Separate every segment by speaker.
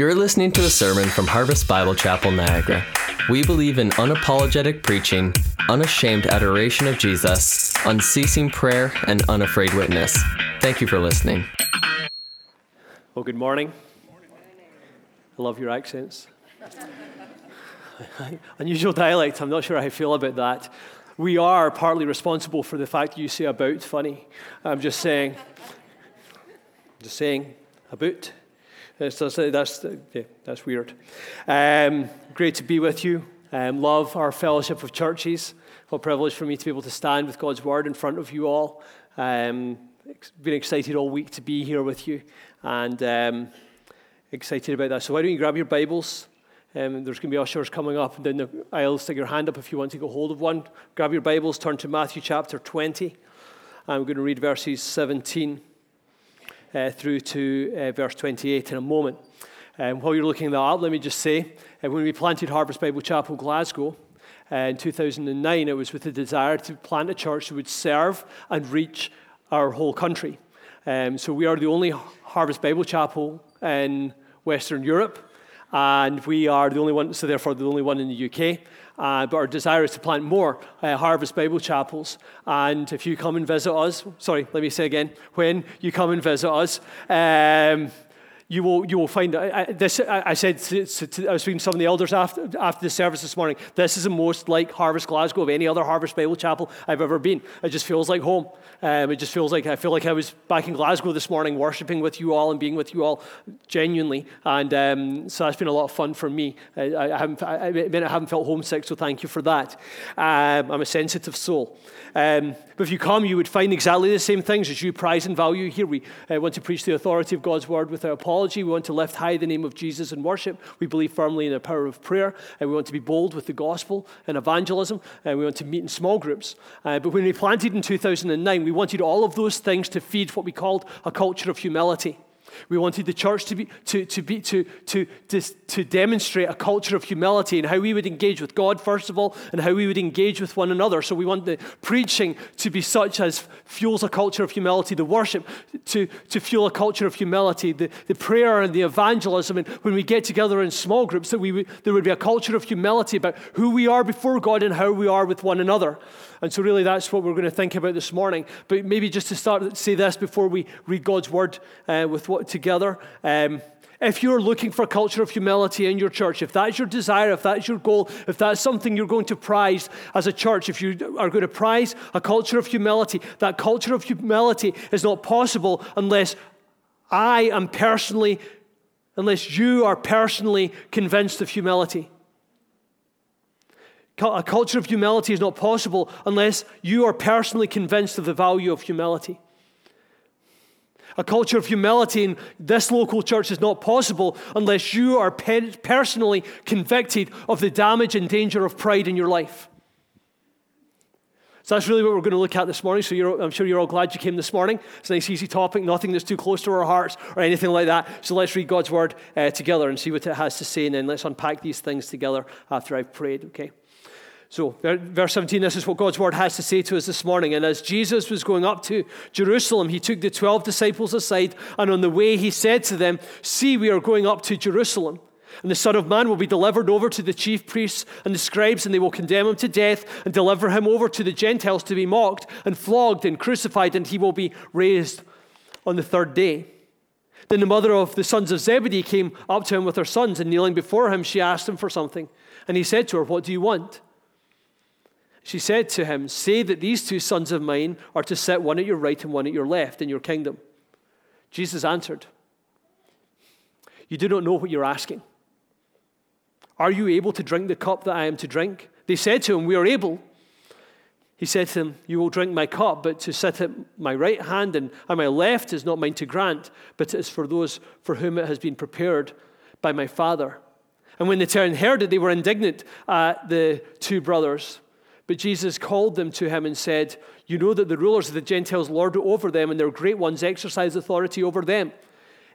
Speaker 1: You're listening to a sermon from Harvest Bible Chapel, Niagara. We believe in unapologetic preaching, unashamed adoration of Jesus, unceasing prayer, and unafraid witness. Thank you for listening.
Speaker 2: Well, good morning. I love your accents. Unusual dialect, I'm not sure how I feel about that. We are partly responsible for the fact that you say about funny. I'm just saying, just saying, about. That's, that's, that's, yeah, that's weird. Um, great to be with you. Um, love our fellowship of churches. What privilege for me to be able to stand with God's word in front of you all. Um, been excited all week to be here with you and um, excited about that. So, why don't you grab your Bibles? Um, there's going to be ushers coming up and down the aisle. Stick your hand up if you want to get hold of one. Grab your Bibles, turn to Matthew chapter 20. I'm going to read verses 17 uh, through to uh, verse 28 in a moment. Um, while you're looking that up, let me just say uh, when we planted Harvest Bible Chapel Glasgow uh, in 2009, it was with the desire to plant a church that would serve and reach our whole country. Um, so we are the only Harvest Bible Chapel in Western Europe, and we are the only one, so therefore the only one in the UK. Uh, but our desire is to plant more uh, Harvest Bible chapels. And if you come and visit us, sorry, let me say again, when you come and visit us, um, you will, you will find I, this. I, said to, to, I was speaking to some of the elders after, after the service this morning. This is the most like Harvest Glasgow of any other Harvest Bible Chapel I've ever been. It just feels like home. Um, it just feels like I feel like I was back in Glasgow this morning, worshiping with you all and being with you all genuinely. And um, so that's been a lot of fun for me. I, I, haven't, I, I, mean, I haven't felt homesick, so thank you for that. Um, I'm a sensitive soul. Um, but if you come, you would find exactly the same things as you prize and value here. We uh, want to preach the authority of God's word without apology. We want to lift high the name of Jesus in worship. We believe firmly in the power of prayer. And we want to be bold with the gospel and evangelism. And we want to meet in small groups. Uh, but when we planted in 2009, we wanted all of those things to feed what we called a culture of humility. We wanted the church to, be, to, to, be, to, to, to, to demonstrate a culture of humility and how we would engage with God, first of all, and how we would engage with one another. So we want the preaching to be such as fuels a culture of humility, the worship to, to fuel a culture of humility, the, the prayer and the evangelism. And when we get together in small groups, that we there would be a culture of humility about who we are before God and how we are with one another. And so, really, that's what we're going to think about this morning. But maybe just to start, say this before we read God's word uh, with what together. Um, if you're looking for a culture of humility in your church, if that's your desire, if that's your goal, if that's something you're going to prize as a church, if you are going to prize a culture of humility, that culture of humility is not possible unless I am personally, unless you are personally convinced of humility. A culture of humility is not possible unless you are personally convinced of the value of humility. A culture of humility in this local church is not possible unless you are pe- personally convicted of the damage and danger of pride in your life. So that's really what we're going to look at this morning. So I'm sure you're all glad you came this morning. It's a nice, easy topic, nothing that's too close to our hearts or anything like that. So let's read God's word uh, together and see what it has to say, and then let's unpack these things together after I've prayed, okay? So, verse 17, this is what God's word has to say to us this morning. And as Jesus was going up to Jerusalem, he took the 12 disciples aside, and on the way he said to them, See, we are going up to Jerusalem. And the Son of Man will be delivered over to the chief priests and the scribes, and they will condemn him to death and deliver him over to the Gentiles to be mocked and flogged and crucified, and he will be raised on the third day. Then the mother of the sons of Zebedee came up to him with her sons, and kneeling before him, she asked him for something. And he said to her, What do you want? She said to him, Say that these two sons of mine are to sit one at your right and one at your left in your kingdom. Jesus answered, You do not know what you're asking. Are you able to drink the cup that I am to drink? They said to him, We are able. He said to them, You will drink my cup, but to sit at my right hand and at my left is not mine to grant, but it is for those for whom it has been prepared by my Father. And when the ten heard it, they were indignant at the two brothers. But Jesus called them to him and said, You know that the rulers of the Gentiles lord over them, and their great ones exercise authority over them.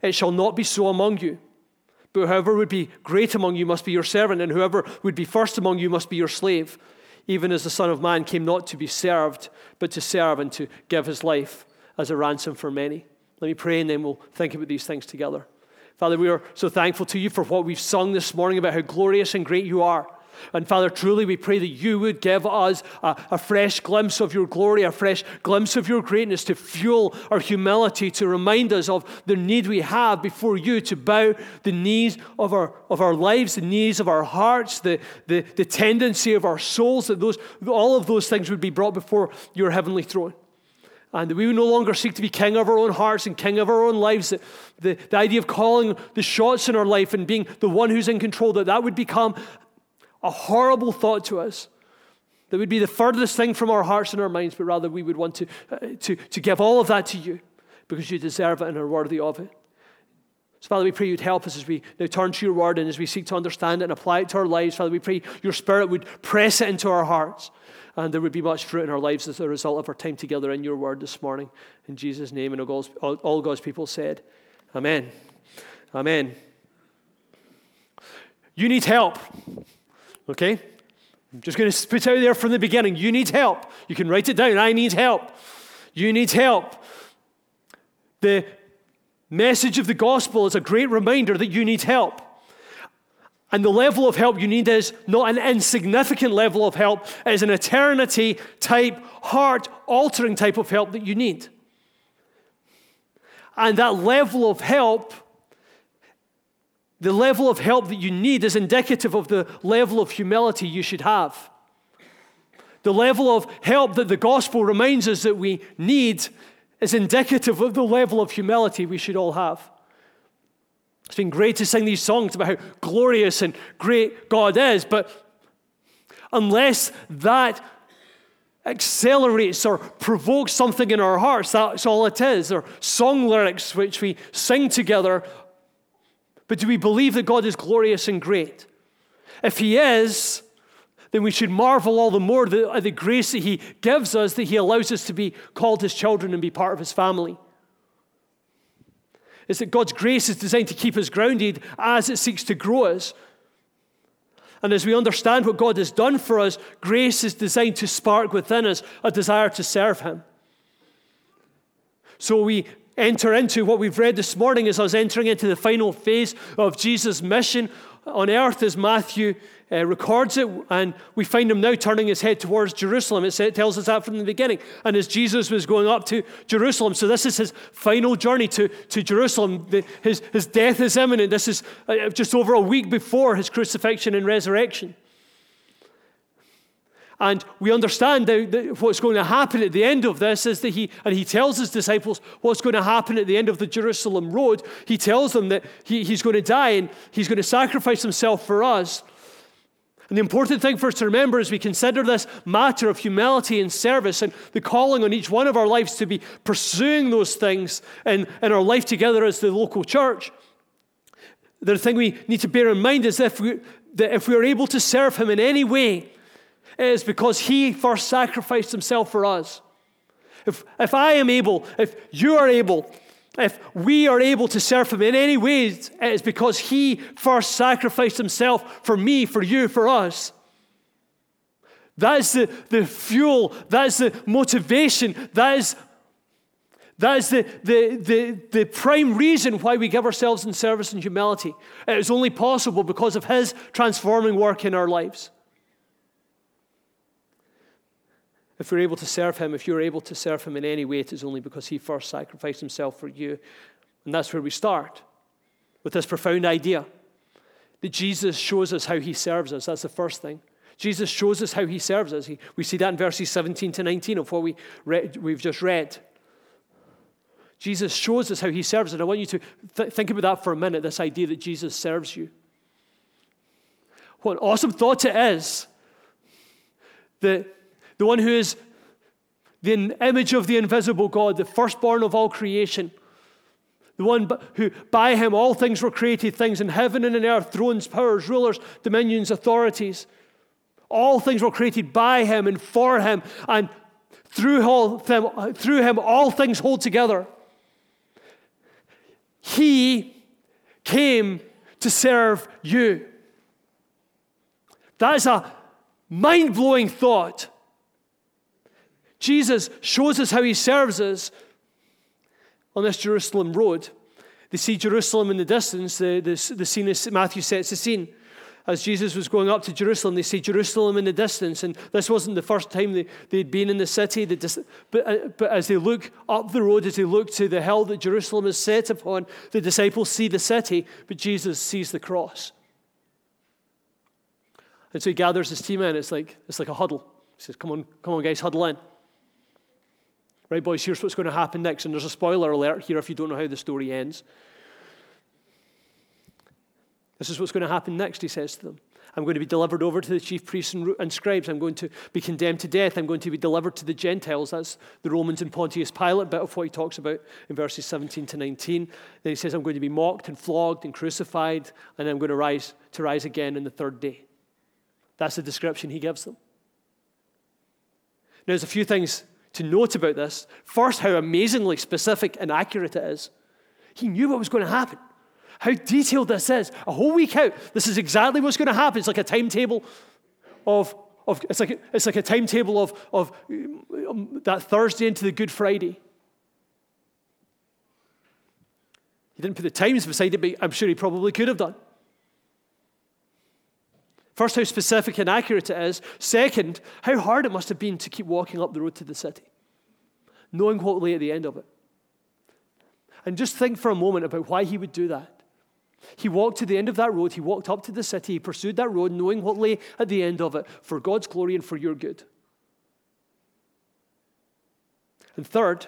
Speaker 2: It shall not be so among you. But whoever would be great among you must be your servant, and whoever would be first among you must be your slave, even as the Son of Man came not to be served, but to serve and to give his life as a ransom for many. Let me pray, and then we'll think about these things together. Father, we are so thankful to you for what we've sung this morning about how glorious and great you are. And Father, truly we pray that you would give us a, a, fresh glimpse of your glory, a fresh glimpse of your greatness to fuel our humility, to remind us of the need we have before you to bow the knees of our, of our lives, the knees of our hearts, the, the, the tendency of our souls, that those, all of those things would be brought before your heavenly throne. And that we would no longer seek to be king of our own hearts and king of our own lives. That the, the idea of calling the shots in our life and being the one who's in control, that that would become a horrible thought to us that would be the furthest thing from our hearts and our minds, but rather we would want to, uh, to, to give all of that to you because you deserve it and are worthy of it. So, Father, we pray you'd help us as we now turn to your word and as we seek to understand it and apply it to our lives. Father, we pray your spirit would press it into our hearts and there would be much fruit in our lives as a result of our time together in your word this morning. In Jesus' name, and all God's, all God's people said, Amen. Amen. You need help. Okay? I'm just going to spit out there from the beginning. You need help. You can write it down. I need help. You need help. The message of the gospel is a great reminder that you need help. And the level of help you need is not an insignificant level of help, it is an eternity type, heart altering type of help that you need. And that level of help the level of help that you need is indicative of the level of humility you should have. The level of help that the gospel reminds us that we need is indicative of the level of humility we should all have. It's been great to sing these songs about how glorious and great God is, but unless that accelerates or provokes something in our hearts, that's all it is. Or song lyrics which we sing together but do we believe that God is glorious and great? If He is, then we should marvel all the more at the grace that He gives us, that He allows us to be called His children and be part of His family. Is that God's grace is designed to keep us grounded as it seeks to grow us. And as we understand what God has done for us, grace is designed to spark within us a desire to serve Him. So we enter into what we've read this morning is us entering into the final phase of Jesus' mission on earth as Matthew uh, records it, and we find him now turning his head towards Jerusalem. It tells us that from the beginning. And as Jesus was going up to Jerusalem, so this is his final journey to, to Jerusalem. The, his, his death is imminent. This is uh, just over a week before his crucifixion and resurrection. And we understand that what's going to happen at the end of this is that he, and he tells his disciples what's going to happen at the end of the Jerusalem road. He tells them that he, he's going to die and he's going to sacrifice himself for us. And the important thing for us to remember as we consider this matter of humility and service and the calling on each one of our lives to be pursuing those things in, in our life together as the local church, the thing we need to bear in mind is if we, that if we are able to serve him in any way, is because he first sacrificed himself for us. If, if I am able, if you are able, if we are able to serve him in any ways, it is because he first sacrificed himself for me, for you, for us. That is the, the fuel, that is the motivation, that is, that is the, the, the, the prime reason why we give ourselves in service and humility. It is only possible because of his transforming work in our lives. If we're able to serve him, if you're able to serve him in any way, it is only because he first sacrificed himself for you. And that's where we start with this profound idea that Jesus shows us how he serves us. That's the first thing. Jesus shows us how he serves us. He, we see that in verses 17 to 19 of what we we've just read. Jesus shows us how he serves us. And I want you to th- think about that for a minute this idea that Jesus serves you. What an awesome thought it is that the one who is the image of the invisible God, the firstborn of all creation, the one who by him all things were created, things in heaven and in earth, thrones, powers, rulers, dominions, authorities. All things were created by him and for him, and through, all through him all things hold together. He came to serve you. That is a mind blowing thought. Jesus shows us how he serves us on this Jerusalem road. They see Jerusalem in the distance. The, the, the scene is, Matthew sets the scene. As Jesus was going up to Jerusalem, they see Jerusalem in the distance. And this wasn't the first time they, they'd been in the city. But, uh, but as they look up the road, as they look to the hill that Jerusalem is set upon, the disciples see the city, but Jesus sees the cross. And so he gathers his team in. It's like, it's like a huddle. He says, Come on, come on, guys, huddle in. Right, boys, here's what's going to happen next. And there's a spoiler alert here if you don't know how the story ends. This is what's going to happen next, he says to them. I'm going to be delivered over to the chief priests and, scribes. I'm going to be condemned to death. I'm going to be delivered to the Gentiles. That's the Romans and Pontius Pilate bit of what he talks about in verses 17 to 19. Then he says, I'm going to be mocked and flogged and crucified, and I'm going to rise to rise again in the third day. That's the description he gives them. Now, there's a few things to note about this. First, how amazingly specific and accurate it is. He knew what was going to happen. How detailed this is. A whole week out, this is exactly what's going to happen. It's like a timetable of, of it's, like, it's like a timetable of, of um, that Thursday into the Good Friday. He didn't put the times beside it, but I'm sure he probably could have done. First, how specific and accurate it is. Second, how hard it must have been to keep walking up the road to the city, knowing what lay at the end of it. And just think for a moment about why he would do that. He walked to the end of that road, he walked up to the city, he pursued that road, knowing what lay at the end of it for God's glory and for your good. And third,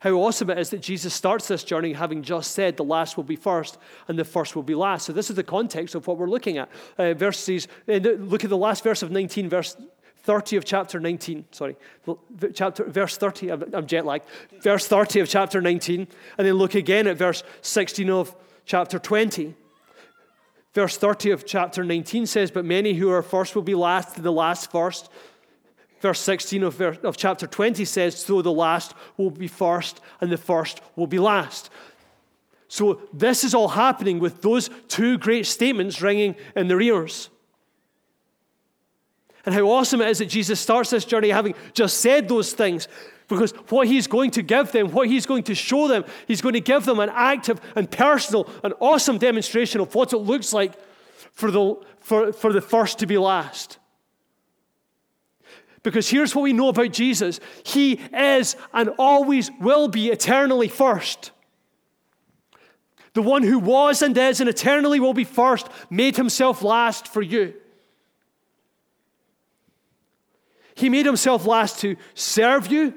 Speaker 2: how awesome it is that Jesus starts this journey having just said the last will be first and the first will be last. So, this is the context of what we're looking at. Uh, verses, uh, look at the last verse of 19, verse 30 of chapter 19. Sorry, chapter, verse 30. I'm, I'm jet lagged. Verse 30 of chapter 19. And then look again at verse 16 of chapter 20. Verse 30 of chapter 19 says, But many who are first will be last, and the last first. Verse 16 of, verse, of chapter 20 says, So the last will be first, and the first will be last. So this is all happening with those two great statements ringing in their ears. And how awesome it is that Jesus starts this journey having just said those things. Because what he's going to give them, what he's going to show them, he's going to give them an active and personal and awesome demonstration of what it looks like for the, for, for the first to be last. Because here's what we know about Jesus He is and always will be eternally first. The one who was and is and eternally will be first made himself last for you. He made himself last to serve you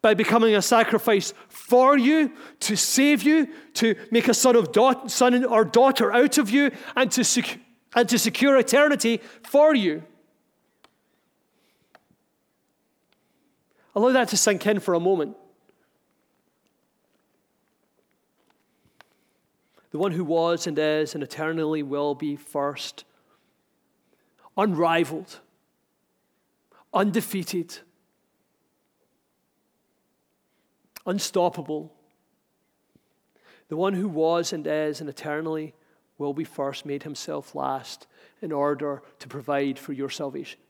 Speaker 2: by becoming a sacrifice for you, to save you, to make a son, of da- son or daughter out of you, and to, sec- and to secure eternity for you. Allow that to sink in for a moment. The one who was and is and eternally will be first, unrivaled, undefeated, unstoppable. The one who was and is and eternally will be first made himself last in order to provide for your salvation.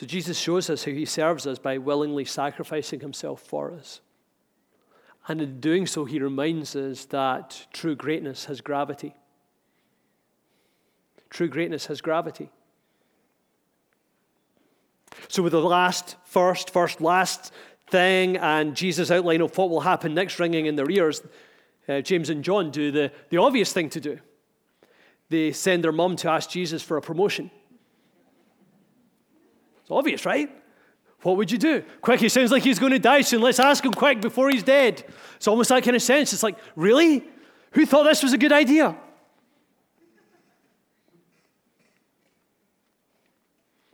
Speaker 2: So Jesus shows us how he serves us by willingly sacrificing himself for us. And in doing so, he reminds us that true greatness has gravity. True greatness has gravity. So, with the last, first, first, last thing, and Jesus' outline of what will happen next ringing in their ears, uh, James and John do the, the obvious thing to do. They send their mum to ask Jesus for a promotion. Obvious, right? What would you do? Quick, he sounds like he's going to die soon. Let's ask him quick before he's dead. It's almost that kind of sense. It's like, really? Who thought this was a good idea?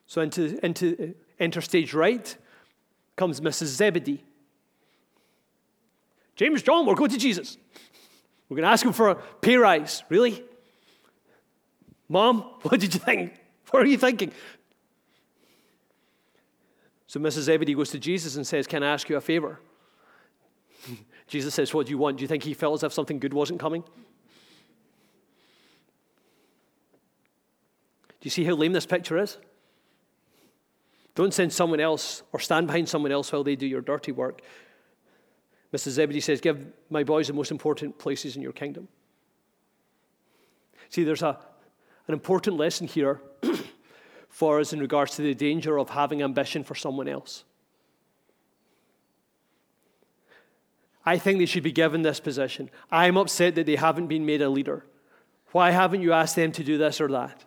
Speaker 2: So into, into uh, enter stage right comes Mrs. Zebedee. James, John, we're going to Jesus. We're going to ask him for a pay rise. Really? Mom, what did you think? What are you thinking? So Mrs. Zebedee goes to Jesus and says, Can I ask you a favor? Jesus says, What do you want? Do you think he felt as if something good wasn't coming? Do you see how lame this picture is? Don't send someone else or stand behind someone else while they do your dirty work. Mrs. Zebedee says, Give my boys the most important places in your kingdom. See, there's a, an important lesson here for us in regards to the danger of having ambition for someone else. I think they should be given this position. I'm upset that they haven't been made a leader. Why haven't you asked them to do this or that?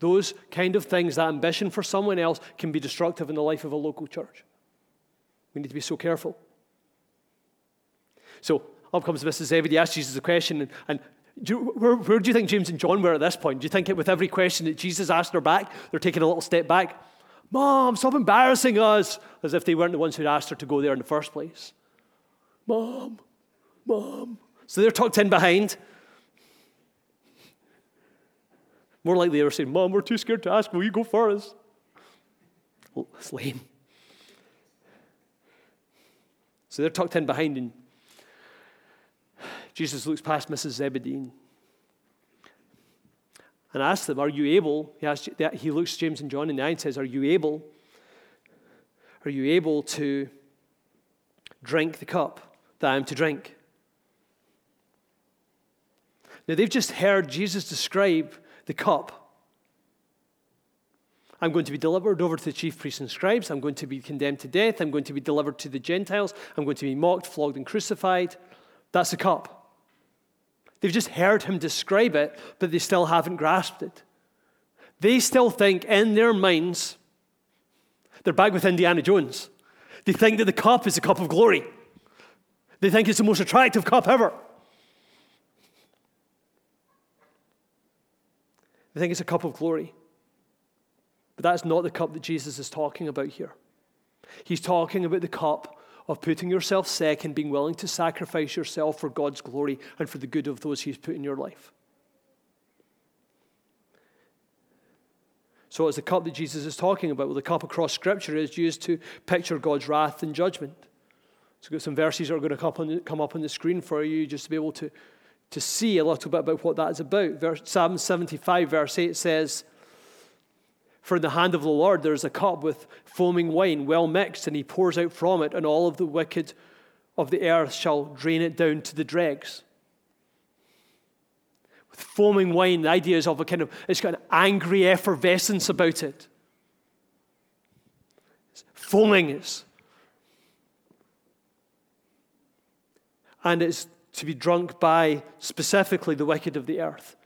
Speaker 2: Those kind of things, that ambition for someone else, can be destructive in the life of a local church. We need to be so careful. So up comes Mrs. Zebedee, asks Jesus a question, and, and you, where, where, do you think James and John were at this point? Do you think with every question that Jesus asked her back, they're taking a little step back? Mom, stop embarrassing us, as if they weren't the ones who'd asked her to go there in the first place. Mom, Mom. So they're tucked in behind. More likely they were saying, Mom, we're too scared to ask. Will you go for us? Oh, it's lame. So they're tucked in behind, and Jesus looks past Mrs. Zebedee and asks them, Are you able? He, asks, he looks James and John in the eye and says, Are you able? Are you able to drink the cup that I'm to drink? Now, they've just heard Jesus describe the cup. I'm going to be delivered over to the chief priests and scribes. I'm going to be condemned to death. I'm going to be delivered to the Gentiles. I'm going to be mocked, flogged, and crucified. That's the cup. They've just heard him describe it, but they still haven't grasped it. They still think in their minds, they're back with Indiana Jones. They think that the cup is a cup of glory. They think it's the most attractive cup ever. They think it's a cup of glory. But that's not the cup that Jesus is talking about here. He's talking about the cup of putting yourself second, being willing to sacrifice yourself for God's glory and for the good of those He's put in your life. So, it's the cup that Jesus is talking about. Well, the cup across Scripture is used to picture God's wrath and judgment. So, we've got some verses that are going to come, on, come up on the screen for you just to be able to, to see a little bit about what that is about. Verse, Psalm 75, verse 8 says, for in the hand of the Lord there is a cup with foaming wine, well mixed, and he pours out from it, and all of the wicked of the earth shall drain it down to the dregs. With foaming wine, the idea is of a kind of, it's got an angry effervescence about it. It's foaming. And it's to be drunk by specifically the wicked of the earth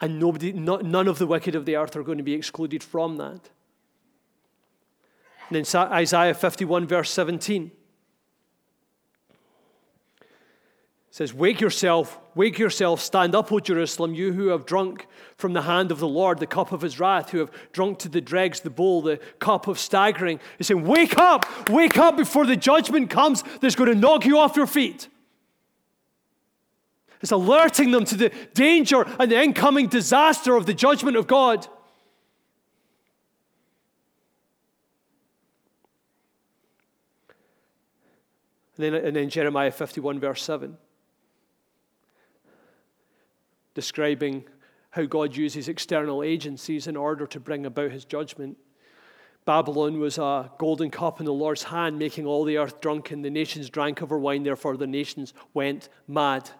Speaker 2: and nobody, none of the wicked of the earth are going to be excluded from that. And in Isaiah 51, verse 17, says, Wake yourself, wake yourself, stand up, O Jerusalem, you who have drunk from the hand of the Lord the cup of his wrath, who have drunk to the dregs the bowl, the cup of staggering. He's saying, Wake up, wake up before the judgment comes that's going to knock you off your feet. It's alerting them to the danger and the incoming disaster of the judgment of God. And then, and then Jeremiah 51, verse 7, describing how God uses external agencies in order to bring about his judgment. Babylon was a golden cup in the Lord's hand, making all the earth drunken. The nations drank of her wine, therefore the nations went mad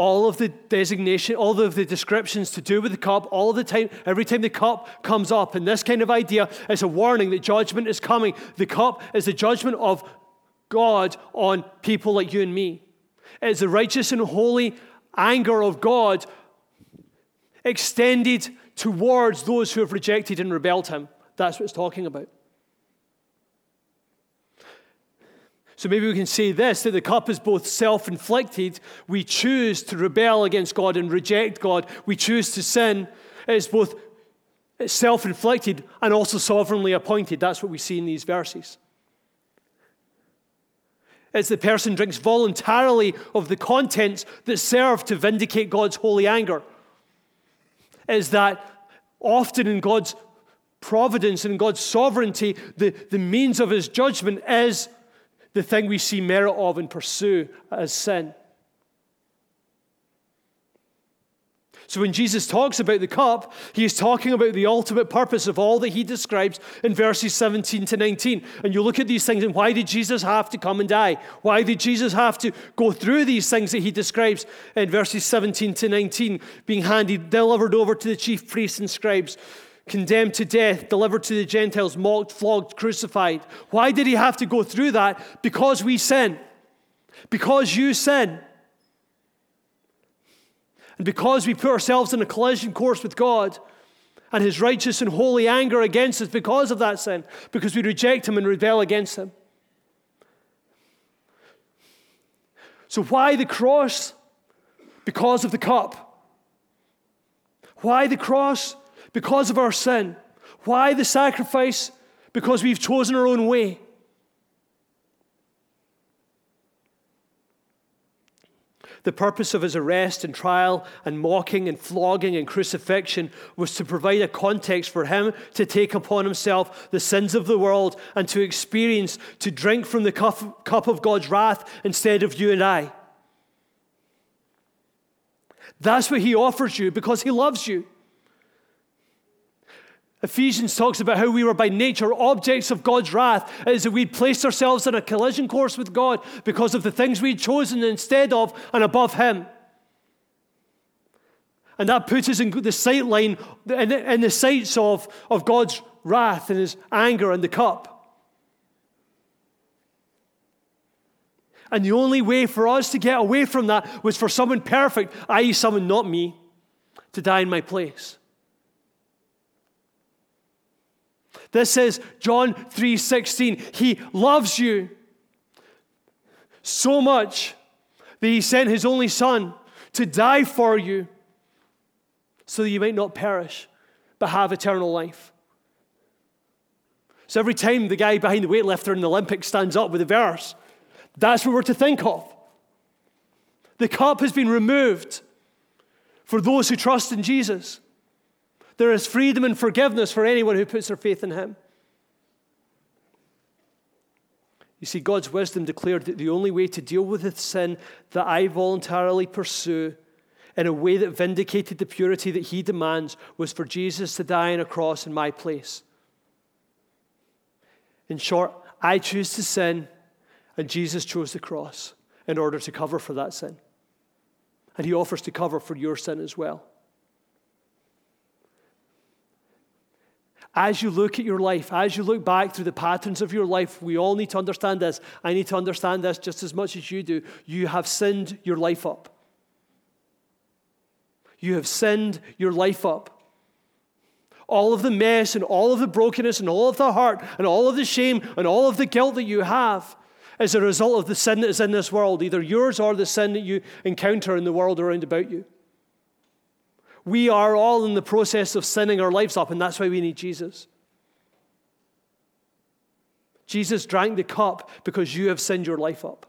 Speaker 2: all of the designation, all of the descriptions to do with the cup, all the time, every time the cup comes up. And this kind of idea is a warning that judgment is coming. The cup is the judgment of God on people like you and me. It's the righteous and holy anger of God extended towards those who have rejected and rebelled him. That's what it's talking about. So maybe we can say this that the cup is both self inflicted. We choose to rebel against God and reject God. We choose to sin. It's both self inflicted and also sovereignly appointed. That's what we see in these verses. It's the person drinks voluntarily of the contents that serve to vindicate God's holy anger. Is that often in God's providence and God's sovereignty, the, the means of his judgment is the thing we see merit of and pursue as sin. So when Jesus talks about the cup, he is talking about the ultimate purpose of all that he describes in verses 17 to 19. And you look at these things and why did Jesus have to come and die? Why did Jesus have to go through these things that he describes in verses 17 to 19, being handed, delivered over to the chief priests and scribes? Condemned to death, delivered to the Gentiles, mocked, flogged, crucified. Why did he have to go through that? Because we sin. Because you sin. And because we put ourselves in a collision course with God and his righteous and holy anger against us because of that sin, because we reject him and rebel against him. So, why the cross? Because of the cup. Why the cross? Because of our sin. Why the sacrifice? Because we've chosen our own way. The purpose of his arrest and trial and mocking and flogging and crucifixion was to provide a context for him to take upon himself the sins of the world and to experience, to drink from the cup, of God's wrath instead of you and I. That's what he offers you because he loves you. Ephesians talks about how we were by nature objects of God's wrath, as that we'd placed ourselves in a collision course with God because of the things we'd chosen instead of and above Him. And that puts us in the sight line, in the sights of, of God's wrath and His anger and the cup. And the only way for us to get away from that was for someone perfect, i.e., someone not me, to die in my place. This is John 3:16. He loves you so much that he sent his only son to die for you so that you might not perish but have eternal life. So every time the guy behind the weightlifter in the Olympics stands up with a verse, that's what we're to think of. The cup has been removed for those who trust in Jesus. There is freedom and forgiveness for anyone who puts their faith in Him. You see, God's wisdom declared that the only way to deal with the sin that I voluntarily pursue in a way that vindicated the purity that He demands was for Jesus to die on a cross in my place. In short, I choose to sin, and Jesus chose the cross in order to cover for that sin. And He offers to cover for your sin as well. As you look at your life, as you look back through the patterns of your life, we all need to understand this. I need to understand this just as much as you do. You have sinned your life up. You have sinned your life up. All of the mess and all of the brokenness and all of the hurt and all of the shame and all of the guilt that you have is a result of the sin that is in this world, either yours or the sin that you encounter in the world around about you. We are all in the process of sinning our lives up, and that's why we need Jesus. Jesus drank the cup because you have sinned your life up.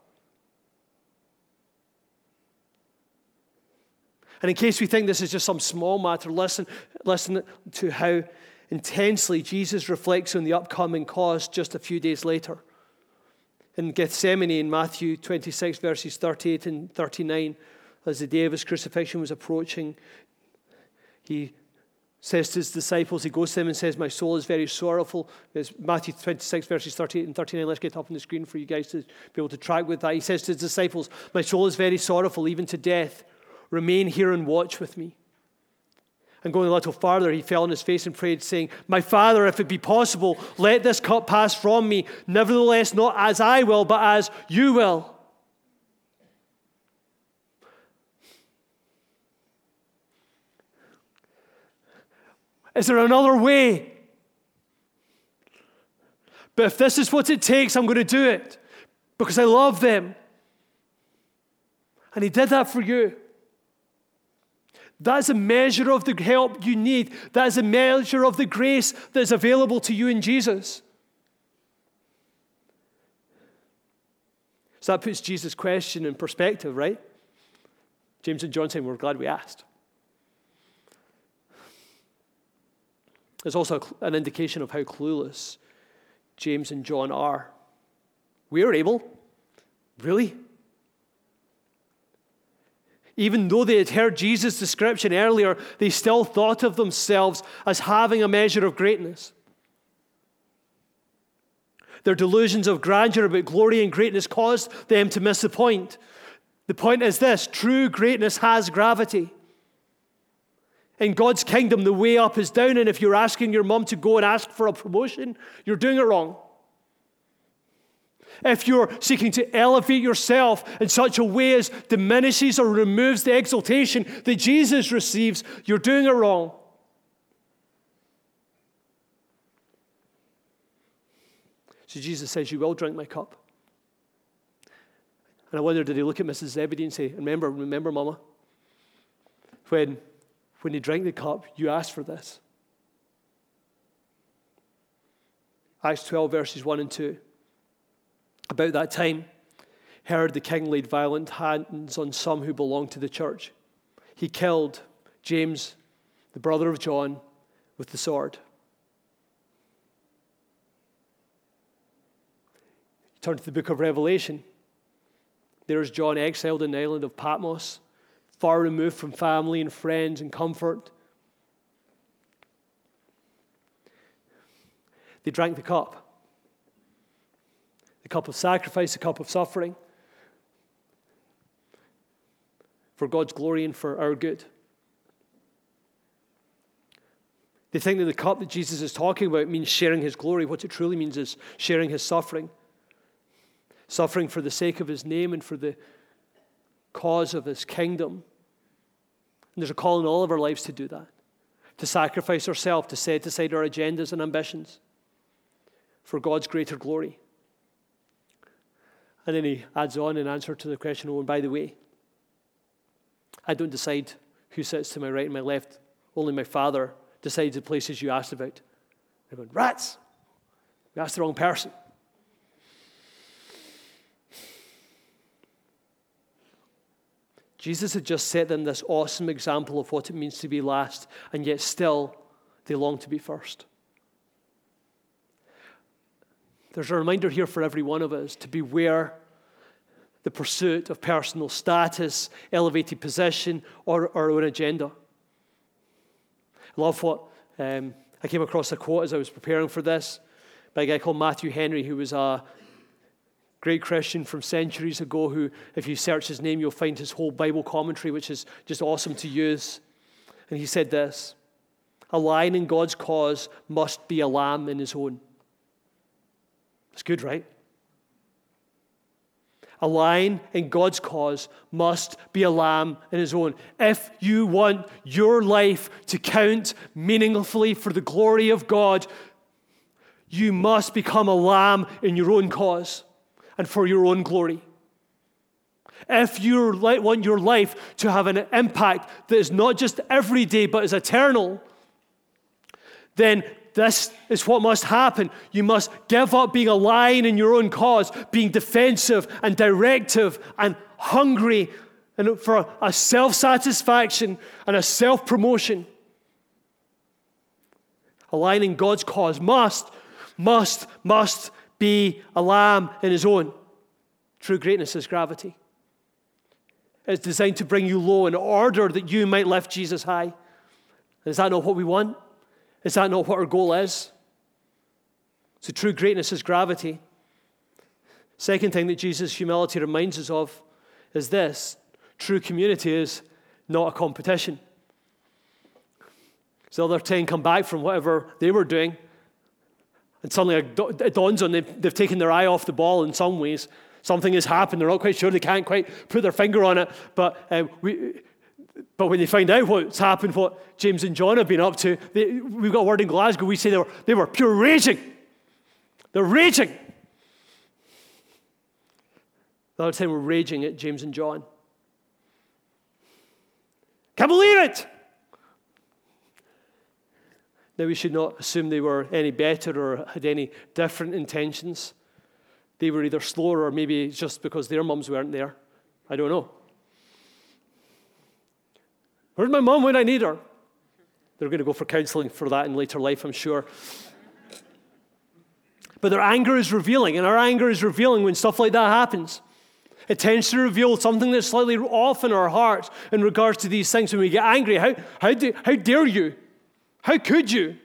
Speaker 2: And in case we think this is just some small matter, listen, listen to how intensely Jesus reflects on the upcoming cost just a few days later. In Gethsemane, in Matthew 26, verses 38 and 39, as the day of his crucifixion was approaching, he says to his disciples, he goes to them and says, My soul is very sorrowful. It's Matthew 26, verses 38 and 39. Let's get up on the screen for you guys to be able to track with that. He says to his disciples, My soul is very sorrowful, even to death. Remain here and watch with me. And going a little farther, he fell on his face and prayed, saying, My Father, if it be possible, let this cup pass from me. Nevertheless, not as I will, but as you will. Is there another way? But if this is what it takes, I'm going to do it because I love them. And He did that for you. That's a measure of the help you need. That is a measure of the grace that is available to you in Jesus. So that puts Jesus' question in perspective, right? James and John saying, We're glad we asked. There's also an indication of how clueless James and John are. We are able. Really? Even though they had heard Jesus' description earlier, they still thought of themselves as having a measure of greatness. Their delusions of grandeur about glory and greatness caused them to miss the point. The point is this true greatness has gravity. In God's kingdom, the way up is down, and if you're asking your mom to go and ask for a promotion, you're doing it wrong. If you're seeking to elevate yourself in such a way as diminishes or removes the exaltation that Jesus receives, you're doing it wrong. So Jesus says, You will drink my cup. And I wonder, did he look at Mrs. Zebedee and say, Remember, remember, Mama, when, when you drank the cup, you asked for this. Acts 12, verses 1 and 2. About that time, Herod the king laid violent hands on some who belonged to the church. He killed James, the brother of John, with the sword. Turn to the book of Revelation. There's John exiled in the island of Patmos, far removed from family and friends and comfort. They drank the cup the cup of sacrifice, the cup of suffering for God's glory and for our good. They think that the cup that Jesus is talking about means sharing his glory. What it truly means is sharing his suffering suffering for the sake of his name and for the cause of his kingdom. And there's a call in all of our lives to do that, to sacrifice ourselves, to set aside our agendas and ambitions for God's greater glory. And then he adds on in answer to the question, oh, and by the way, I don't decide who sits to my right and my left. Only my Father decides the places you asked about. They're going, rats! You asked the wrong person. Jesus had just set them this awesome example of what it means to be last, and yet still they long to be first. There's a reminder here for every one of us to beware the pursuit of personal status, elevated position, or our own agenda. I love what um, I came across a quote as I was preparing for this by a guy called Matthew Henry, who was a great Christian from centuries ago who, if you search his name, you'll find his whole Bible commentary, which is just awesome to use. And he said this A lion in God's cause must be a lamb in his own. It's good, right? A lion in God's cause must be a lamb in his own. If you want your life to count meaningfully for the glory of God, you must become a lamb in your own cause and for your own glory. If you want your life to have an impact that is not just everyday but is eternal, then this is what must happen. You must give up being a lion in your own cause, being defensive and directive and hungry and for a self satisfaction and a self promotion. Aligning God's cause must, must, must be a lamb in his own. True greatness is gravity. It's designed to bring you low in order that you might lift Jesus high. Is that not what we want? Is that not what our goal is? So, true greatness is gravity. Second thing that Jesus' humility reminds us of is this true community is not a competition. So, the other 10 come back from whatever they were doing and suddenly it dawns on them they've taken their eye off the ball in some ways. Something has happened. They're not quite sure. They can't quite put their finger on it. But, uh, we, but when they find out what's happened, what James and John have been up to, they, we've got a word in Glasgow. We say they were, they were pure raging. They're raging. The other time we're raging at James and John. Can't believe it! Now, we should not assume they were any better or had any different intentions. They were either slower or maybe just because their mums weren't there. I don't know. Where's my mum when I need her? They're going to go for counseling for that in later life, I'm sure. But their anger is revealing, and our anger is revealing when stuff like that happens. It tends to reveal something that's slightly off in our hearts in regards to these things when we get angry. How, how, do, how dare you? How could you?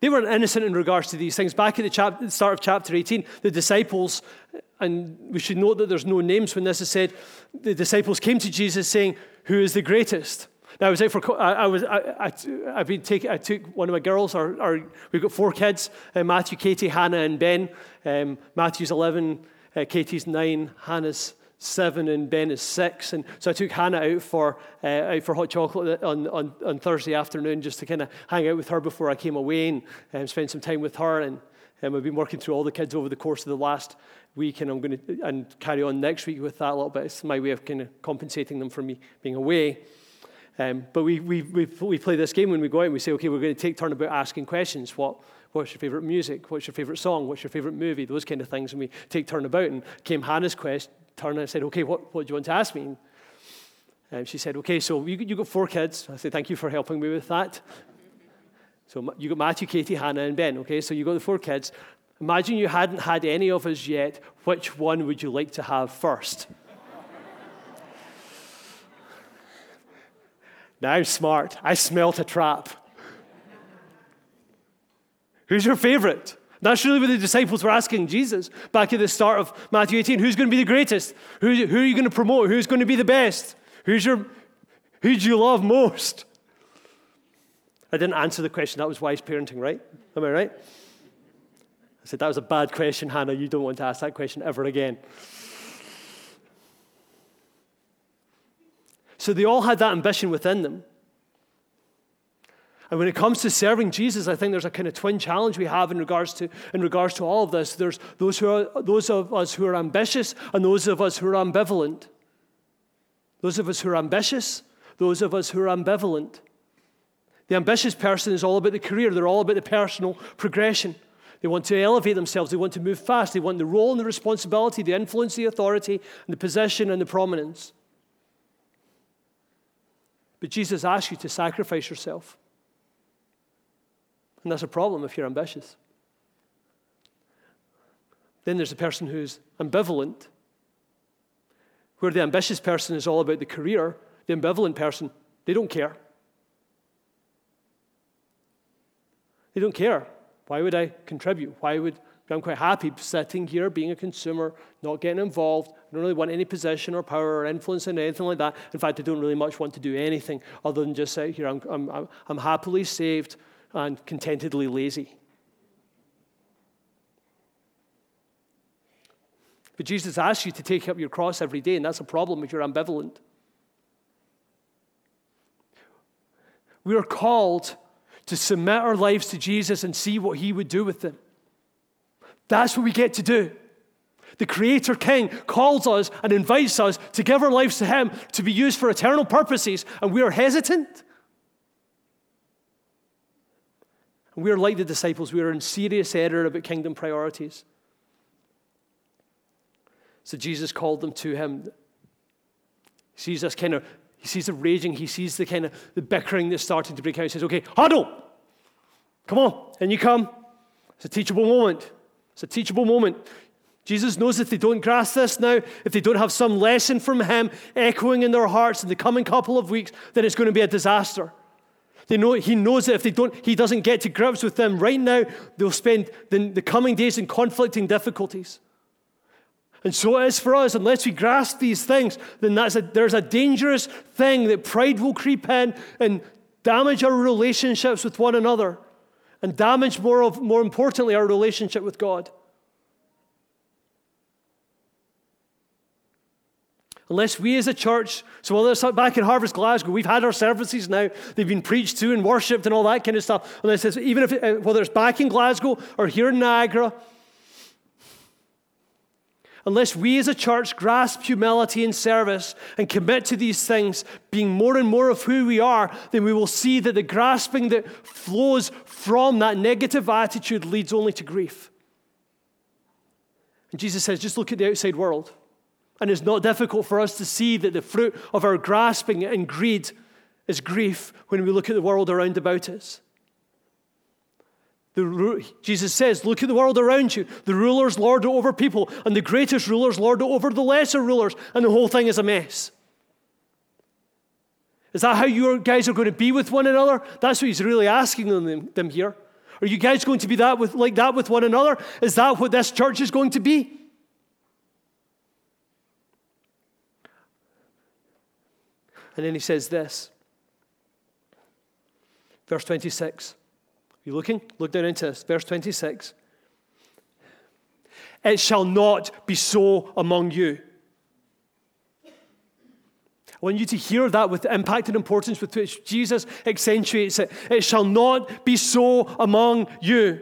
Speaker 2: They weren't innocent in regards to these things. Back at the, chap- start of chapter 18, the disciples, and we should note that there's no names when this is said, the disciples came to Jesus saying, Who is the greatest? Now, I was out for, I, I was, I, I, have been taking, I took one of my girls, our, our, we've got four kids uh, Matthew, Katie, Hannah, and Ben. Um, Matthew's 11, uh, Katie's 9, Hannah's 7, and Ben is 6. And so I took Hannah out for, uh, out for hot chocolate on, on, on Thursday afternoon just to kind of hang out with her before I came away and um, spend some time with her. And um, I've been working through all the kids over the course of the last week, and I'm going to and carry on next week with that a little bit. It's my way of kind of compensating them for me being away. Um, but we, we, we, we play this game when we go out and we say, okay, we're going to take turn about asking questions. What, what's your favorite music? What's your favorite song? What's your favorite movie? Those kind of things. And we take turn about. And came Hannah's quest, turn and said, okay, what, what do you want to ask me? And she said, okay, so you, you got four kids. I said, thank you for helping me with that. So you got Matthew, Katie, Hannah, and Ben. Okay, so you got the four kids. Imagine you hadn't had any of us yet. Which one would you like to have first? Now I'm smart. I smelt a trap. Who's your favorite? That's really what the disciples were asking Jesus back at the start of Matthew 18. Who's going to be the greatest? Who, who are you going to promote? Who's going to be the best? Who's your, who do you love most? I didn't answer the question. That was wise parenting, right? Am I right? I said, That was a bad question, Hannah. You don't want to ask that question ever again. So they all had that ambition within them. And when it comes to serving Jesus, I think there's a kind of twin challenge we have in regards to, in regards to all of this. There's those, who are, those of us who are ambitious and those of us who are ambivalent. Those of us who are ambitious, those of us who are ambivalent. The ambitious person is all about the career, they're all about the personal progression. They want to elevate themselves, they want to move fast, they want the role and the responsibility, the influence, the authority, and the position and the prominence. But Jesus asks you to sacrifice yourself. And that's a problem if you're ambitious. Then there's a person who's ambivalent, where the ambitious person is all about the career, the ambivalent person, they don't care. They don't care. Why would I contribute? Why would I'm quite happy sitting here, being a consumer, not getting involved. I don't really want any position or power or influence in anything like that. In fact, I don't really much want to do anything other than just sit here. I'm, I'm, I'm happily saved and contentedly lazy. But Jesus asks you to take up your cross every day, and that's a problem if you're ambivalent. We are called to submit our lives to Jesus and see what he would do with them. That's what we get to do. The Creator King calls us and invites us to give our lives to Him to be used for eternal purposes, and we are hesitant. And we are like the disciples, we are in serious error about kingdom priorities. So Jesus called them to Him. He sees this kind of, he sees the raging, he sees the kind of the bickering that's starting to break out. He says, Okay, huddle! Come on, and you come. It's a teachable moment. It's a teachable moment. Jesus knows if they don't grasp this now, if they don't have some lesson from Him echoing in their hearts in the coming couple of weeks, then it's going to be a disaster. They know, he knows that if they don't, he doesn't get to grips with them right now, they'll spend the, the coming days in conflicting difficulties. And so it is for us, unless we grasp these things, then that's a, there's a dangerous thing that pride will creep in and damage our relationships with one another and damage, more, of, more importantly, our relationship with God. Unless we as a church, so whether it's back in Harvest Glasgow, we've had our services now, they've been preached to and worshipped and all that kind of stuff. Unless it's, even if, uh, whether it's back in Glasgow or here in Niagara, unless we as a church grasp humility and service and commit to these things being more and more of who we are, then we will see that the grasping that flows from that negative attitude leads only to grief. And Jesus says, just look at the outside world. And it's not difficult for us to see that the fruit of our grasping and greed is grief when we look at the world around about us. The, Jesus says, Look at the world around you. The rulers lord over people, and the greatest rulers lord over the lesser rulers, and the whole thing is a mess. Is that how you guys are going to be with one another? That's what he's really asking them, them here. Are you guys going to be that with, like that with one another? Is that what this church is going to be? And then he says this. Verse 26. You looking? Look down into this. Verse 26. It shall not be so among you. I want you to hear that with the impact and importance with which Jesus accentuates it. It shall not be so among you.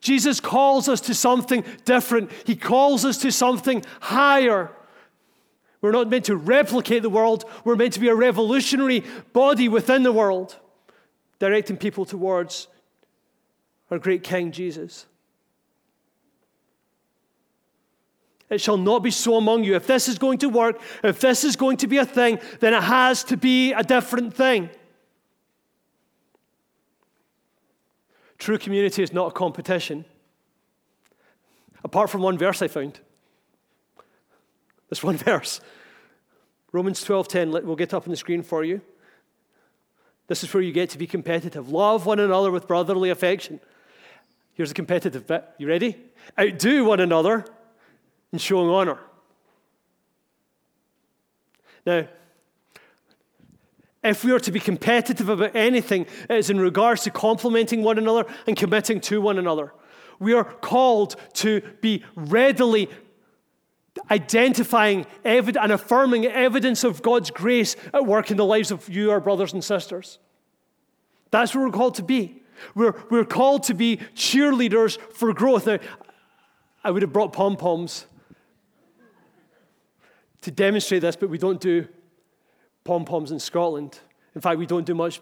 Speaker 2: Jesus calls us to something different. He calls us to something higher. We're not meant to replicate the world, we're meant to be a revolutionary body within the world, directing people towards our great King Jesus. It shall not be so among you. If this is going to work, if this is going to be a thing, then it has to be a different thing. True community is not a competition. Apart from one verse I found. This one verse. Romans 12:10, we'll get up on the screen for you. This is where you get to be competitive. Love one another with brotherly affection. Here's the competitive bit. You ready? Outdo one another in showing honor. Now, if we are to be competitive about anything, it is in regards to complimenting one another and committing to one another. We are called to be readily identifying and affirming evidence of God's grace at work in the lives of you, our brothers and sisters. That's what we're called to be. We're, we're called to be cheerleaders for growth. Now, I would have brought pom poms to demonstrate this, but we don't do pom poms in Scotland. In fact, we don't do much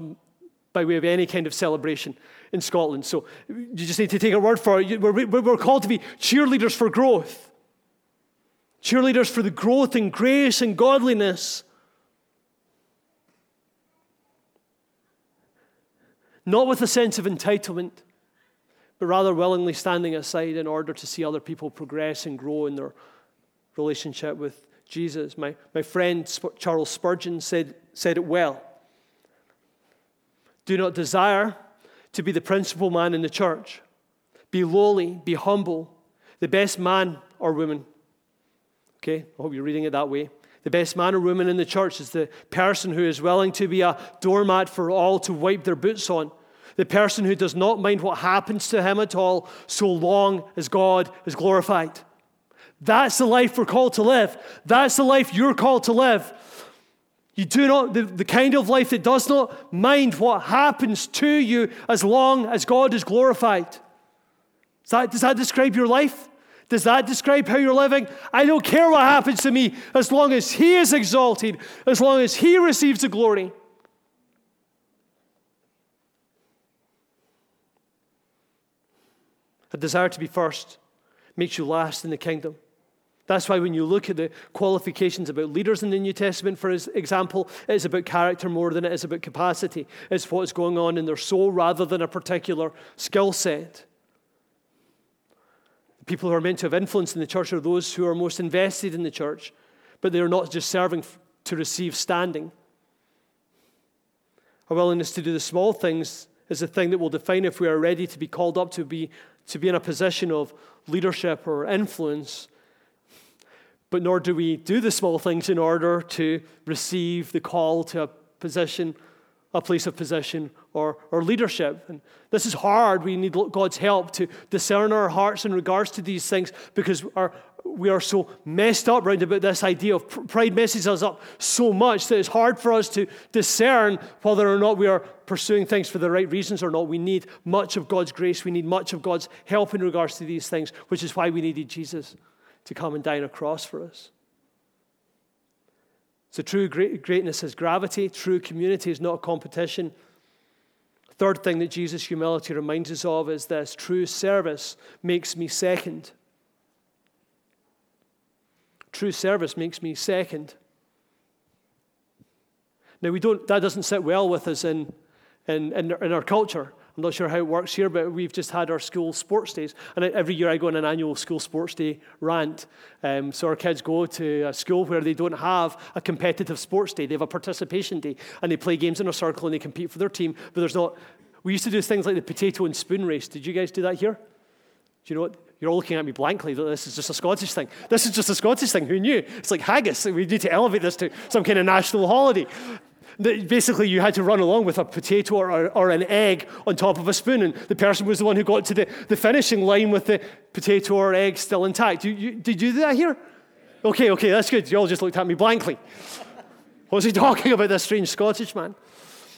Speaker 2: by way of any kind of celebration in Scotland. So you just need to take a word for it. We're, we're called to be cheerleaders for growth, cheerleaders for the growth in grace and godliness. Not with a sense of entitlement, but rather willingly standing aside in order to see other people progress and grow in their relationship with Jesus. My, my friend Charles Spurgeon said, said it well. Do not desire to be the principal man in the church. Be lowly, be humble, the best man or woman. Okay, I hope you're reading it that way. The best man or woman in the church is the person who is willing to be a doormat for all to wipe their boots on. The person who does not mind what happens to him at all, so long as God is glorified. That's the life we're called to live. That's the life you're called to live. You do not, the, the kind of life that does not mind what happens to you as long as God is glorified. Does that, does that describe your life? Does that describe how you're living? I don't care what happens to me as long as He is exalted, as long as He receives the glory. A desire to be first makes you last in the kingdom. That's why when you look at the qualifications about leaders in the New Testament, for example, it's about character more than it is about capacity. It's what's going on in their soul rather than a particular skill set. People who are meant to have influence in the church are those who are most invested in the church, but they are not just serving to receive standing. A willingness to do the small things is the thing that will define if we are ready to be called up to be, to be in a position of leadership or influence but nor do we do the small things in order to receive the call to a position, a place of position, or, or leadership. And this is hard. We need God's help to discern our hearts in regards to these things because our, we are so messed up round about this idea of pride messes us up so much that it's hard for us to discern whether or not we are pursuing things for the right reasons or not. We need much of God's grace. We need much of God's help in regards to these things, which is why we needed Jesus to come and die on a cross for us. So, true greatness is gravity, true community is not competition. Third thing that Jesus' humility reminds us of is this true service makes me second. True service makes me second. Now, we don't, that doesn't sit well with us in, in, in, in our culture. I'm not sure how it works here, but we've just had our school sports days. And every year I go on an annual school sports day rant. Um, so our kids go to a school where they don't have a competitive sports day, they have a participation day. And they play games in a circle and they compete for their team, but there's not. We used to do things like the potato and spoon race. Did you guys do that here? Do you know what? You're all looking at me blankly. That This is just a Scottish thing. This is just a Scottish thing. Who knew? It's like haggis. We need to elevate this to some kind of national holiday basically you had to run along with a potato or, or, an egg on top of a spoon, and the person was the one who got to the, the finishing line with the potato or egg still intact. You, you, did you do that here? Okay, okay, that's good. You all just looked at me blankly. What was he talking about, this strange Scottish man?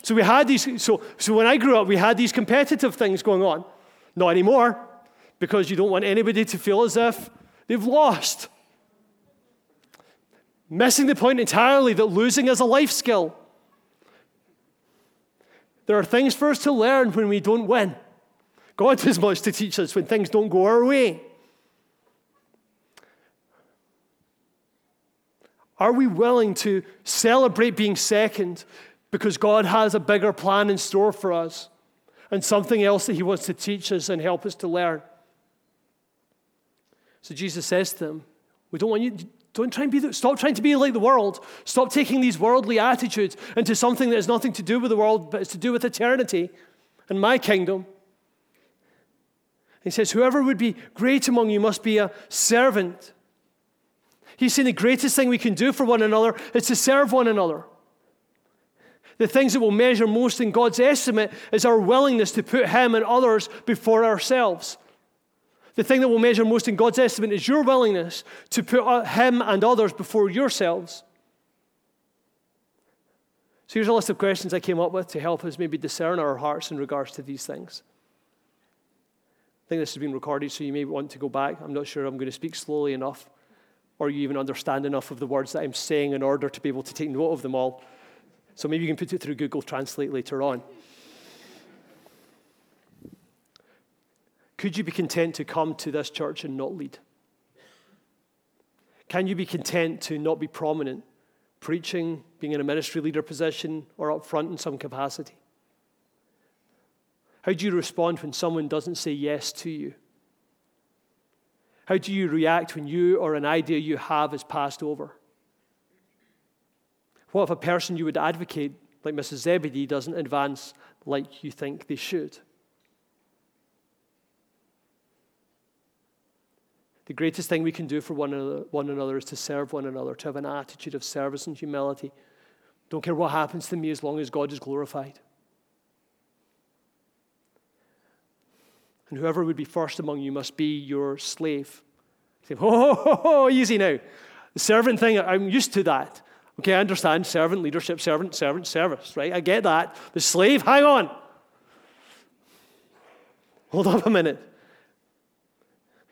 Speaker 2: So we had these, so, so when I grew up, we had these competitive things going on. Not anymore, because you don't want anybody to feel as if they've lost. Missing the point entirely that losing is a life skill. There are things for us to learn when we don't win. God has much to teach us when things don't go our way. Are we willing to celebrate being second because God has a bigger plan in store for us and something else that He wants to teach us and help us to learn? So Jesus says to them, We don't want you, don't try and be the, stop trying to be like the world. Stop taking these worldly attitudes into something that has nothing to do with the world, but it's to do with eternity and my kingdom. He says, Whoever would be great among you must be a servant. He's saying the greatest thing we can do for one another is to serve one another. The things that will measure most in God's estimate is our willingness to put Him and others before ourselves. The thing that will measure most in God's estimate is your willingness to put Him and others before yourselves. So here's a list of questions I came up with to help us maybe discern our hearts in regards to these things. I think this has been recorded, so you may want to go back. I'm not sure I'm going to speak slowly enough, or you even understand enough of the words that I'm saying in order to be able to take note of them all. So maybe you can put it through Google Translate later on. Could you be content to come to this church and not lead? Can you be content to not be prominent, preaching, being in a ministry leader position, or up front in some capacity? How do you respond when someone doesn't say yes to you? How do you react when you or an idea you have is passed over? What if a person you would advocate, like Mrs. Zebedee, doesn't advance like you think they should? The greatest thing we can do for one another, one another is to serve one another, to have an attitude of service and humility. Don't care what happens to me as long as God is glorified. And whoever would be first among you must be your slave. say, oh, oh, oh, easy now. The servant thing, I'm used to that. Okay, I understand servant, leadership, servant, servant, service, right? I get that. The slave, hang on. Hold up a minute.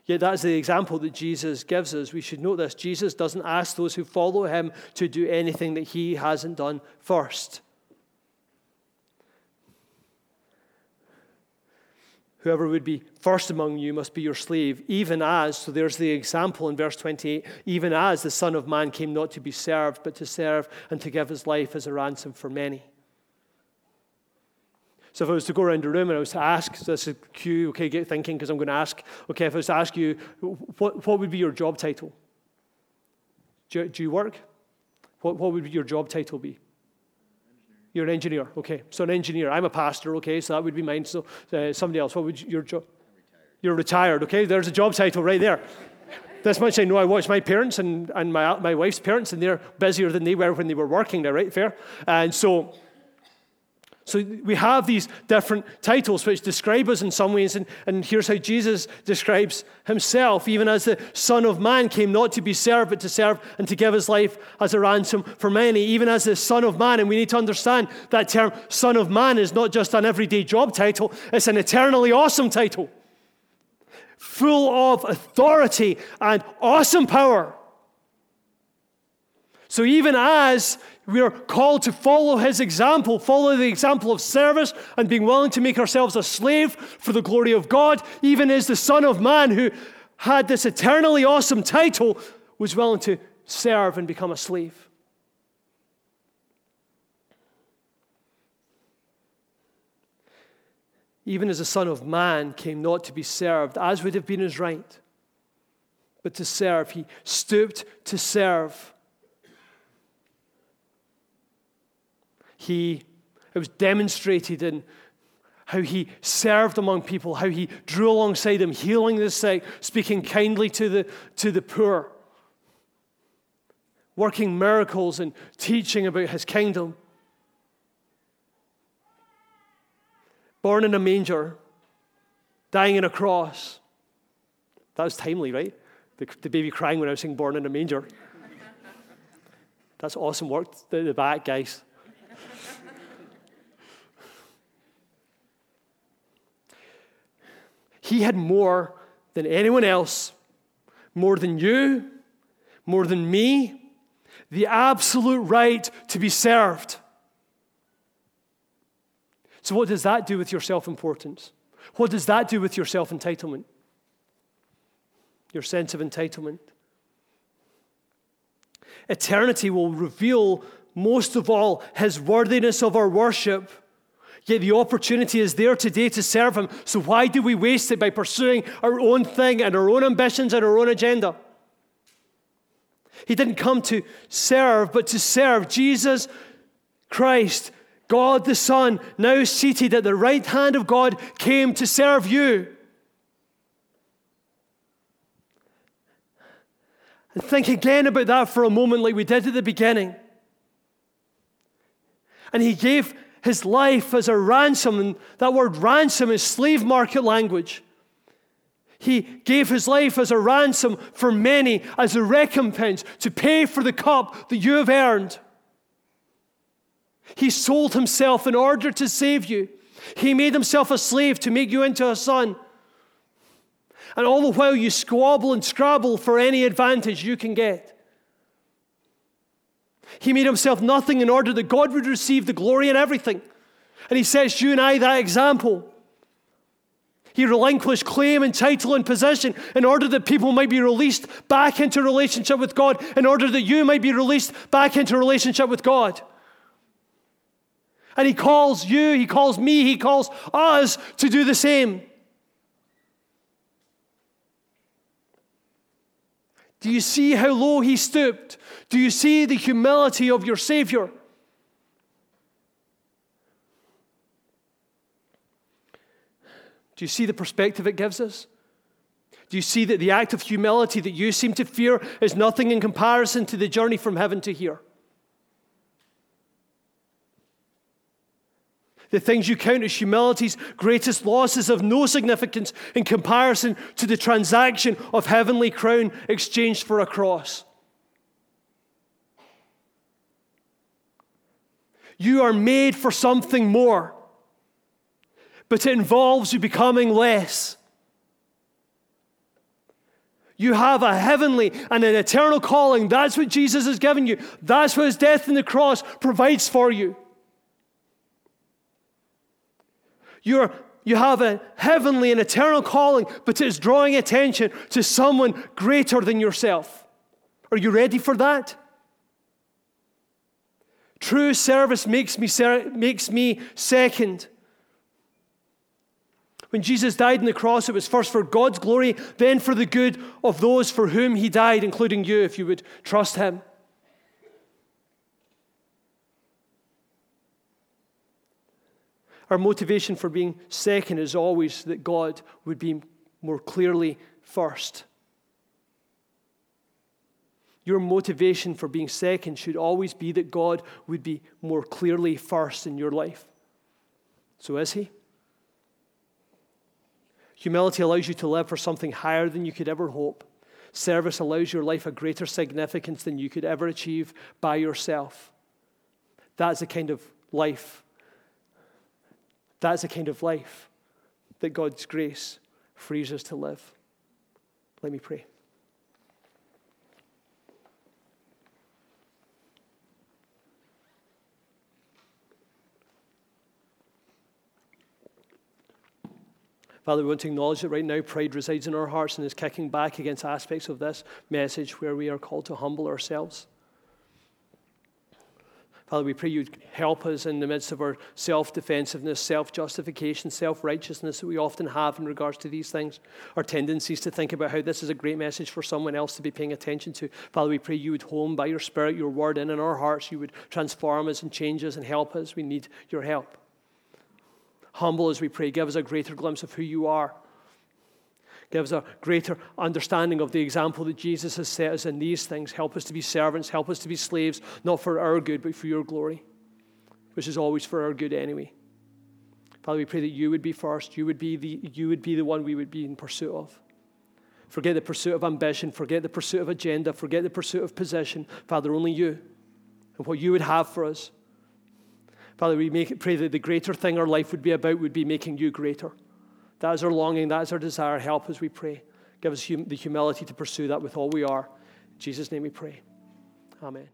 Speaker 2: Yet that's the example that Jesus gives us. We should note this Jesus doesn't ask those who follow him to do anything that he hasn't done first. Whoever would be first among you must be your slave, even as, so there's the example in verse 28, even as the Son of Man came not to be served, but to serve and to give his life as a ransom for many. So if I was to go around the room and I was to ask, so this is cue, okay, get thinking because I'm going to ask, okay, if I was to ask you, what, what would be your job title? Do you, do you work? What, what would your job title be? You're an engineer, okay. So an engineer. I'm a pastor, okay, so that would be mine. So uh, somebody else, what would your job? You're retired, okay. There's a job title right there. This much I know. I watch my parents and, and my, my wife's parents, and they're busier than they were when they were working there, right? Fair? And so so we have these different titles which describe us in some ways, and, and here's how Jesus describes himself, even as the Son of Man came not to be served, but to serve and to give his life as a ransom for many, even as the Son of Man. And we need to understand that term, Son of Man, is not just an everyday job title, it's an eternally awesome title, full of authority and awesome power. So even as we are called to follow his example, follow the example of service and being willing to make ourselves a slave for the glory of God, even as the Son of Man who had this eternally awesome title was willing to serve and become a slave. even as the Son of Man came not to be served, as would have been his right, but to serve. He stooped to serve. He, it was demonstrated in how he served among people, how he drew alongside them, healing the sick, speaking kindly to the, to the poor, working miracles and teaching about his kingdom. Born in a manger, dying in a cross. That was timely, right? The, the baby crying when I was saying born in a manger. That's awesome work the back, guys. He had more than anyone else, more than you, more than me, the absolute right to be served. So, what does that do with your self importance? What does that do with your self entitlement? Your sense of entitlement? Eternity will reveal most of all his worthiness of our worship Yet the opportunity is there today to serve Him. So why do we waste it by pursuing our own thing and our own ambitions and our own agenda? He didn't come to serve, but to serve. Jesus Christ, God the Son, now seated at the right hand of God, came to serve you. And think again about that for a moment, like we did at the beginning. And He gave his life as a ransom. And that word ransom is slave market language. He gave his life as a ransom for many, as a recompense to pay for the cup that you have earned. He sold himself in order to save you. He made himself a slave to make you into a son. And all the while you squabble and scrabble for any advantage you can get. He made himself nothing in order that God would receive the glory in everything. And he sets you and I that example. He relinquished claim and title and position in order that people might be released back into relationship with God, in order that you might be released back into relationship with God. And he calls you, he calls me, he calls us to do the same. Do you see how low he stooped? Do you see the humility of your Savior? Do you see the perspective it gives us? Do you see that the act of humility that you seem to fear is nothing in comparison to the journey from heaven to here? The things you count as humility's greatest losses have no significance in comparison to the transaction of heavenly crown exchanged for a cross. You are made for something more, but it involves you becoming less. You have a heavenly and an eternal calling. That's what Jesus has given you. That's what his death on the cross provides for you. You're, you have a heavenly and eternal calling, but it is drawing attention to someone greater than yourself. Are you ready for that? True service makes me, ser- makes me second. When Jesus died on the cross, it was first for God's glory, then for the good of those for whom he died, including you, if you would trust him. Our motivation for being second is always that God would be more clearly first. Your motivation for being second should always be that God would be more clearly first in your life. So is He? Humility allows you to live for something higher than you could ever hope. Service allows your life a greater significance than you could ever achieve by yourself. That's the kind of life that's the kind of life that God's grace frees us to live. Let me pray. Father, we want to acknowledge that right now pride resides in our hearts and is kicking back against aspects of this message where we are called to humble ourselves. Father, we pray you'd help us in the midst of our self defensiveness, self justification, self righteousness that we often have in regards to these things, our tendencies to think about how this is a great message for someone else to be paying attention to. Father, we pray you would home by your Spirit, your word in in our hearts, you would transform us and change us and help us. We need your help. Humble as we pray, give us a greater glimpse of who you are Give us a greater understanding of the example that Jesus has set us in these things. Help us to be servants. Help us to be slaves, not for our good, but for your glory, which is always for our good anyway. Father, we pray that you would be first. You would be the, you would be the one we would be in pursuit of. Forget the pursuit of ambition. Forget the pursuit of agenda. Forget the pursuit of position. Father, only you and what you would have for us. Father, we make pray that the greater thing our life would be about would be making you greater. That is our longing. That is our desire. Help as we pray. Give us hum- the humility to pursue that with all we are. In Jesus' name we pray. Amen.